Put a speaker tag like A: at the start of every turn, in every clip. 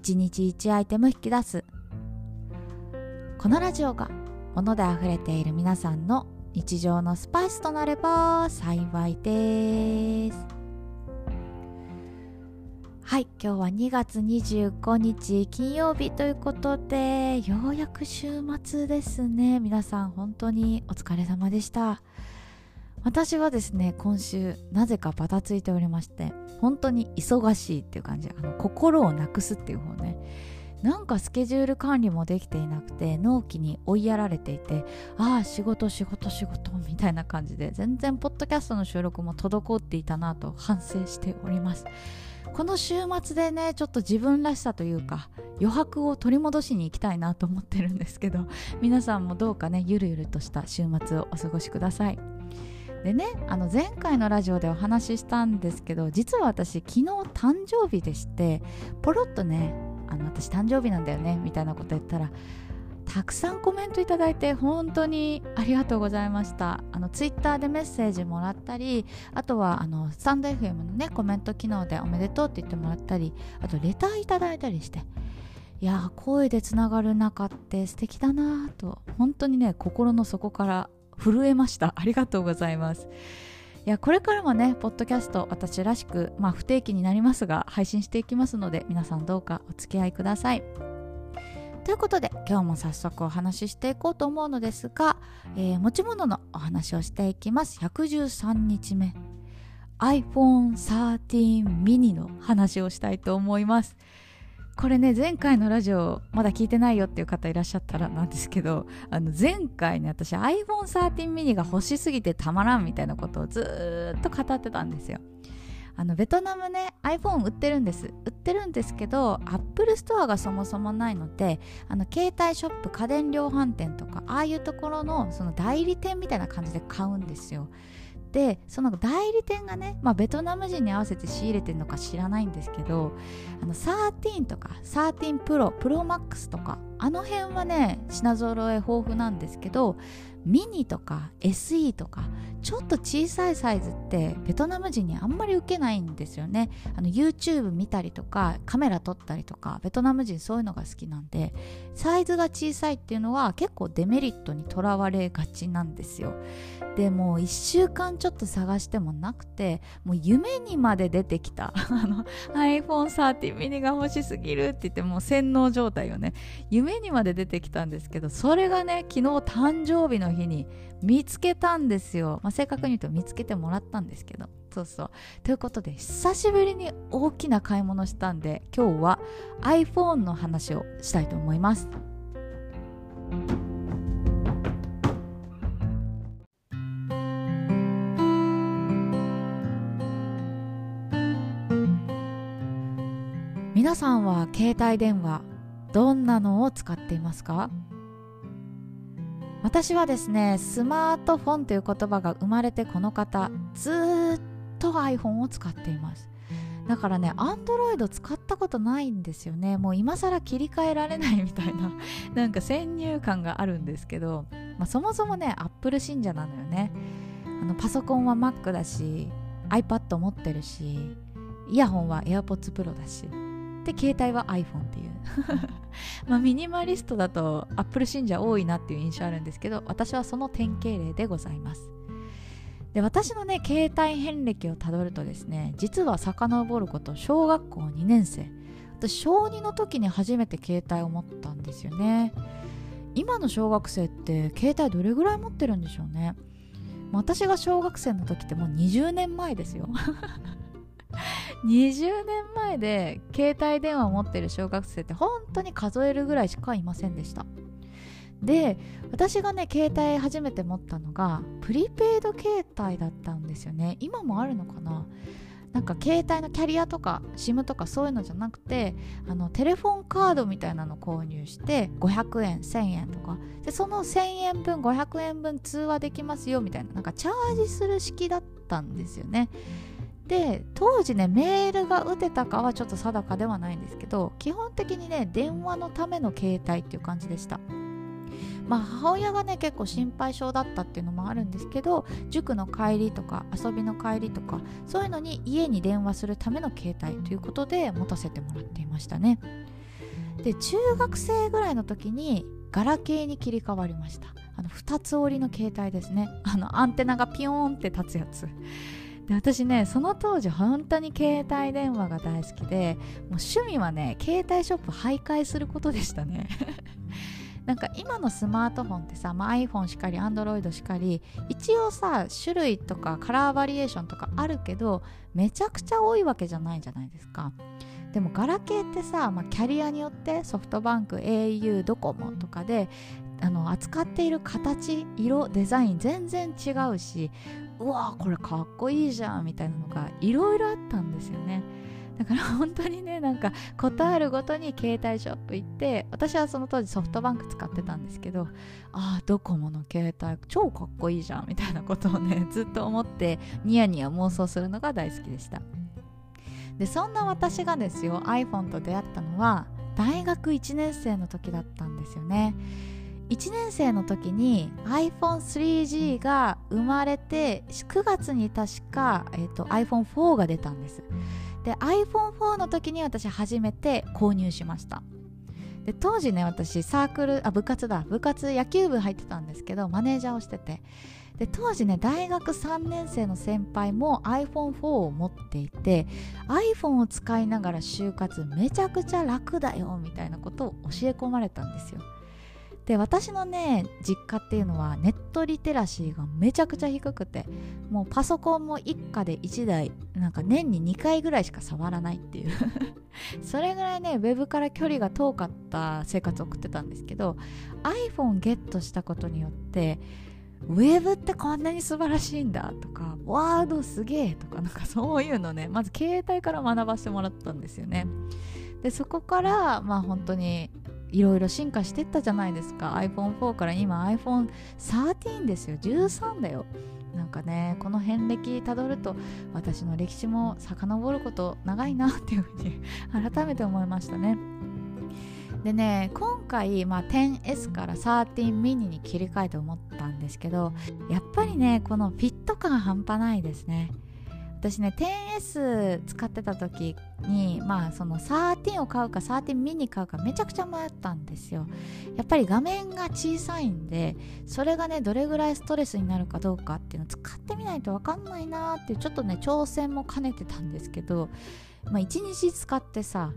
A: 1日1アイテム引き出す。このラジオが物で溢れている皆さんの日常のスパイスとなれば幸いです。はい今日は2月25日金曜日ということでようやく週末ですね。皆さん本当にお疲れ様でした。私はですね今週なぜかバタついておりまして本当に忙しいっていう感じあの心をなくすっていう方ね。なんかスケジュール管理もできていなくて納期に追いやられていてああ仕事仕事仕事みたいな感じで全然ポッドキャストの収録も滞っていたなと反省しております。この週末でねちょっと自分らしさというか余白を取り戻しに行きたいなと思ってるんですけど皆さんもどうかねゆるゆるとした週末をお過ごしください。でねあの前回のラジオでお話ししたんですけど実は私昨日誕生日でしてポロッとねあの私誕生日なんだよねみたいなこと言ったらたくさんコメントいただいて本当にありがとうございました。あのツイッターでメッセージもらったりあとはあのスタンド FM のねコメント機能でおめでとうって言ってもらったりあとレターいただいたりしていや声でつながる中って素敵だなと本当にね心の底から震えました。ありがとうございます。いやこれからもねポッドキャスト私らしくまあ不定期になりますが配信していきますので皆さんどうかお付き合いください。ということで今日も早速お話ししていこうと思うのですが、えー、持ち物のお話をしていきます。113日目。iPhone 13 mini の話をしたいと思います。これね前回のラジオまだ聞いてないよっていう方いらっしゃったらなんですけどあの前回ね私 iPhone13 mini が欲しすぎてたまらんみたいなことをずっと語ってたんですよ。あのベトナムね iPhone 売ってるんです。売ってるんですけど Apple ストアがそもそもないのであの携帯ショップ家電量販店とかああいうところのその代理店みたいな感じで買うんですよ。でその代理店がね、まあ、ベトナム人に合わせて仕入れてるのか知らないんですけどあの13とか13プロプロマックスとかあの辺はね品揃え豊富なんですけどミニとか SE とかちょっと小さいサイズってベトナム人にあんまり受けないんですよね。あの YouTube 見たりとかカメラ撮ったりとかベトナム人そういうのが好きなんでサイズが小さいっていうのは結構デメリットにとらわれがちなんですよ。でもう1週間ちょっと探してもなくてもう夢にまで出てきた。あの iPhone13 mini が欲しすぎるって言ってもう洗脳状態をね夢にまで出てきたんですけどそれがね昨日誕生日の日に見つけたんですよ、まあ、正確に言うと見つけてもらったんですけど。そうそう。ということで久しぶりに大きな買い物したんで今日は iPhone の話をしたいと思います。皆さんは携帯電話どんなのを使っていますか？私はですねスマートフォンという言葉が生まれてこの方ずっと iPhone を使っています。だからね Android 使ったことないんですよね。もう今更切り替えられないみたいな なんか先入観があるんですけど、まあ、そもそもね Apple 信者なのよね。あのパソコンは Mac だし iPad 持ってるしイヤホンは AirPods Pro だし。で携帯は iPhone っていう。まあミニマリストだと Apple 信者多いなっていう印象あるんですけど私はその典型例でございます。で私のね携帯遍歴をたどるとですね実は遡ること小学校2年生。私小2の時に初めて携帯を持ったんですよね。今の小学生って携帯どれぐらい持ってるんでしょうね。私が小学生の時ってもう20年前ですよ。20年前で携帯電話を持ってる小学生って本当に数えるぐらいしかいませんでした。で私がね携帯初めて持ったのがプリペイド携帯だったんですよね。今もあるのかな？なんか携帯のキャリアとか SIM とかそういうのじゃなくてあのテレフォンカードみたいなの購入して500円1000円とか。でその1000円分500円分通話できますよみたいな。なんかチャージする式だったんですよね。で当時ねメールが打てたかはちょっと定かではないんですけど基本的にね電話のための携帯っていう感じでした。まあ、母親がね結構心配性だったっていうのもあるんですけど塾の帰りとか遊びの帰りとかそういうのに家に電話するための携帯ということで持たせてもらっていましたね。で中学生ぐらいの時にガラケーに切り替わりました。あの2つ折りの携帯ですね。あのアンテナがピヨーンって立つやつ。で私ねその当時本当に携帯電話が大好きでもう趣味はね携帯ショップ徘徊することでしたね。なんか今のスマートフォンってさ、まあ、iPhone しかり Android しかり一応さ種類とかカラーバリエーションとかあるけどめちゃくちゃ多いわけじゃないじゃないですか。でもガラケーってさ、まあ、キャリアによってソフトバンク au ドコモとかであの扱っている形色デザイン全然違うしうわこれかっこいいじゃんみたいなのがいろいろあったんですよね。だから本当にねなんかことあるごとに携帯ショップ行って私はその当時ソフトバンク使ってたんですけどああドコモの携帯超かっこいいじゃんみたいなことをね ずっと思ってニヤニヤ妄想するのが大好きでした。でそんな私がですよ iPhone と出会ったのは大学1年生の時だったんですよね。1年生の時に iPhone3G が生まれて9月に確か、えーと、iPhone4 が出たんです。で iPhone4 の時に私初めて購入しました。で当時ね私サークルあ部活だ。部活野球部入ってたんですけどマネージャーをしてて。で当時ね大学3年生の先輩も iPhone4 を持っていて iPhone を使いながら就活めちゃくちゃ楽だよみたいなことを教え込まれたんですよ。で私のね実家っていうのはネットリテラシーがめちゃくちゃ低くてもうパソコンも一家で1台なんか年に2回ぐらいしか触らないっていう。それぐらいねウェブから距離が遠かった生活を送ってたんですけど iPhone ゲットしたことによってウェブってこんなに素晴らしいんだとかワードすげえとかなんかそういうのねまず携帯から学ばせてもらったんですよね。でそこからまあ本当にいろいろ進化してったじゃないですか。iPhone4 から今 iPhone13 ですよ。13だよ。なんかねこの遍歴たどると私の歴史も遡ること長いなっていうふうに改めて思いましたね。でね今回、まあ、10S から13ミニに切り替えて思ったんですけどやっぱりねこのフィット感半端ないですね。私ね 10S 使ってた時にまあその13を買うか13ミニ買うかめちゃくちゃ迷ったんですよやっぱり画面が小さいんでそれがねどれぐらいストレスになるかどうかっていうのを使ってみないと分かんないなーってちょっとね挑戦も兼ねてたんですけどまあ1日使ってさ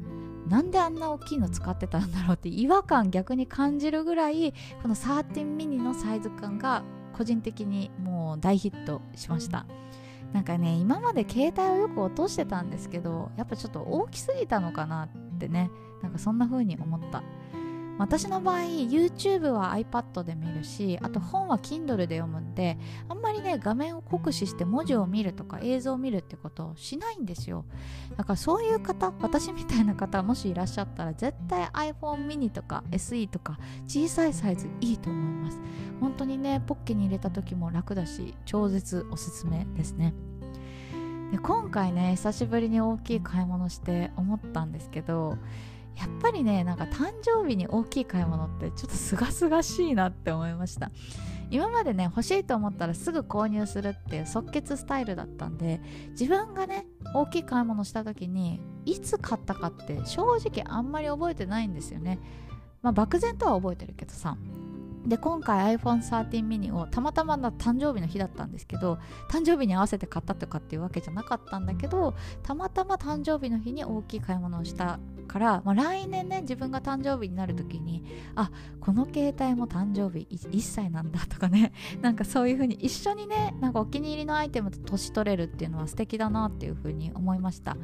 A: なんであんな大きいの使ってたんだろうって違和感逆に感じるぐらいこの13ミニのサイズ感が個人的にもう大ヒットしました。なんかね今まで携帯をよく落としてたんですけどやっぱちょっと大きすぎたのかなってねなんかそんな風に思った。私の場合 YouTube は iPad で見るしあと本は Kindle で読むんであんまりね画面を酷使して文字を見るとか映像を見るってことをしないんですよ。だからそういう方私みたいな方もしいらっしゃったら絶対 iPhone mini とか SE とか小さいサイズいいと思います。本当にねポッケに入れた時も楽だし超絶おすすめですね。で今回ね久しぶりに大きい買い物して思ったんですけどやっぱりねなんか誕生日に大きい買い物ってちょっとすがすがしいなって思いました。今までね欲しいと思ったらすぐ購入するっていう即決スタイルだったんで自分がね大きい買い物した時にいつ買ったかって正直あんまり覚えてないんですよね。まあ漠然とは覚えてるけどさ。で今回 iPhone13 mini をたまたまな誕生日の日だったんですけど誕生日に合わせて買ったとかっていうわけじゃなかったんだけどたまたま誕生日の日に大きい買い物をしたから、まあ、来年ね自分が誕生日になる時にあこの携帯も誕生日 1, 1歳なんだとかね なんかそういう風に一緒にねなんかお気に入りのアイテムと年取れるっていうのは素敵だなっていう風に思いました。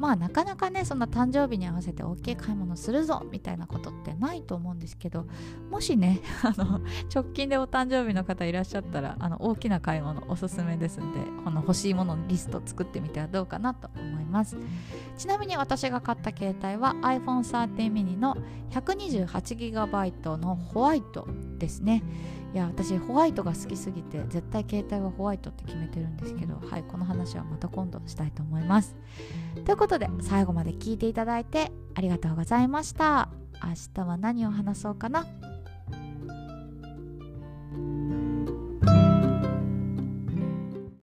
A: まあなかなかねそんな誕生日に合わせて大きい買い物するぞみたいなことってないと思うんですけどもしね あの直近でお誕生日の方いらっしゃったらあの大きな買い物おすすめですんでこの欲しいもののリスト作ってみてはどうかなと思います。ちなみに私が買った携帯は iPhone13 mini の 128GB のホワイトですね。いや私ホワイトが好きすぎて絶対携帯はホワイトって決めてるんですけどはいこの話はまた今度したいと思います。ということで最後まで聞いていただいてありがとうございました。明日は何を話そうかな？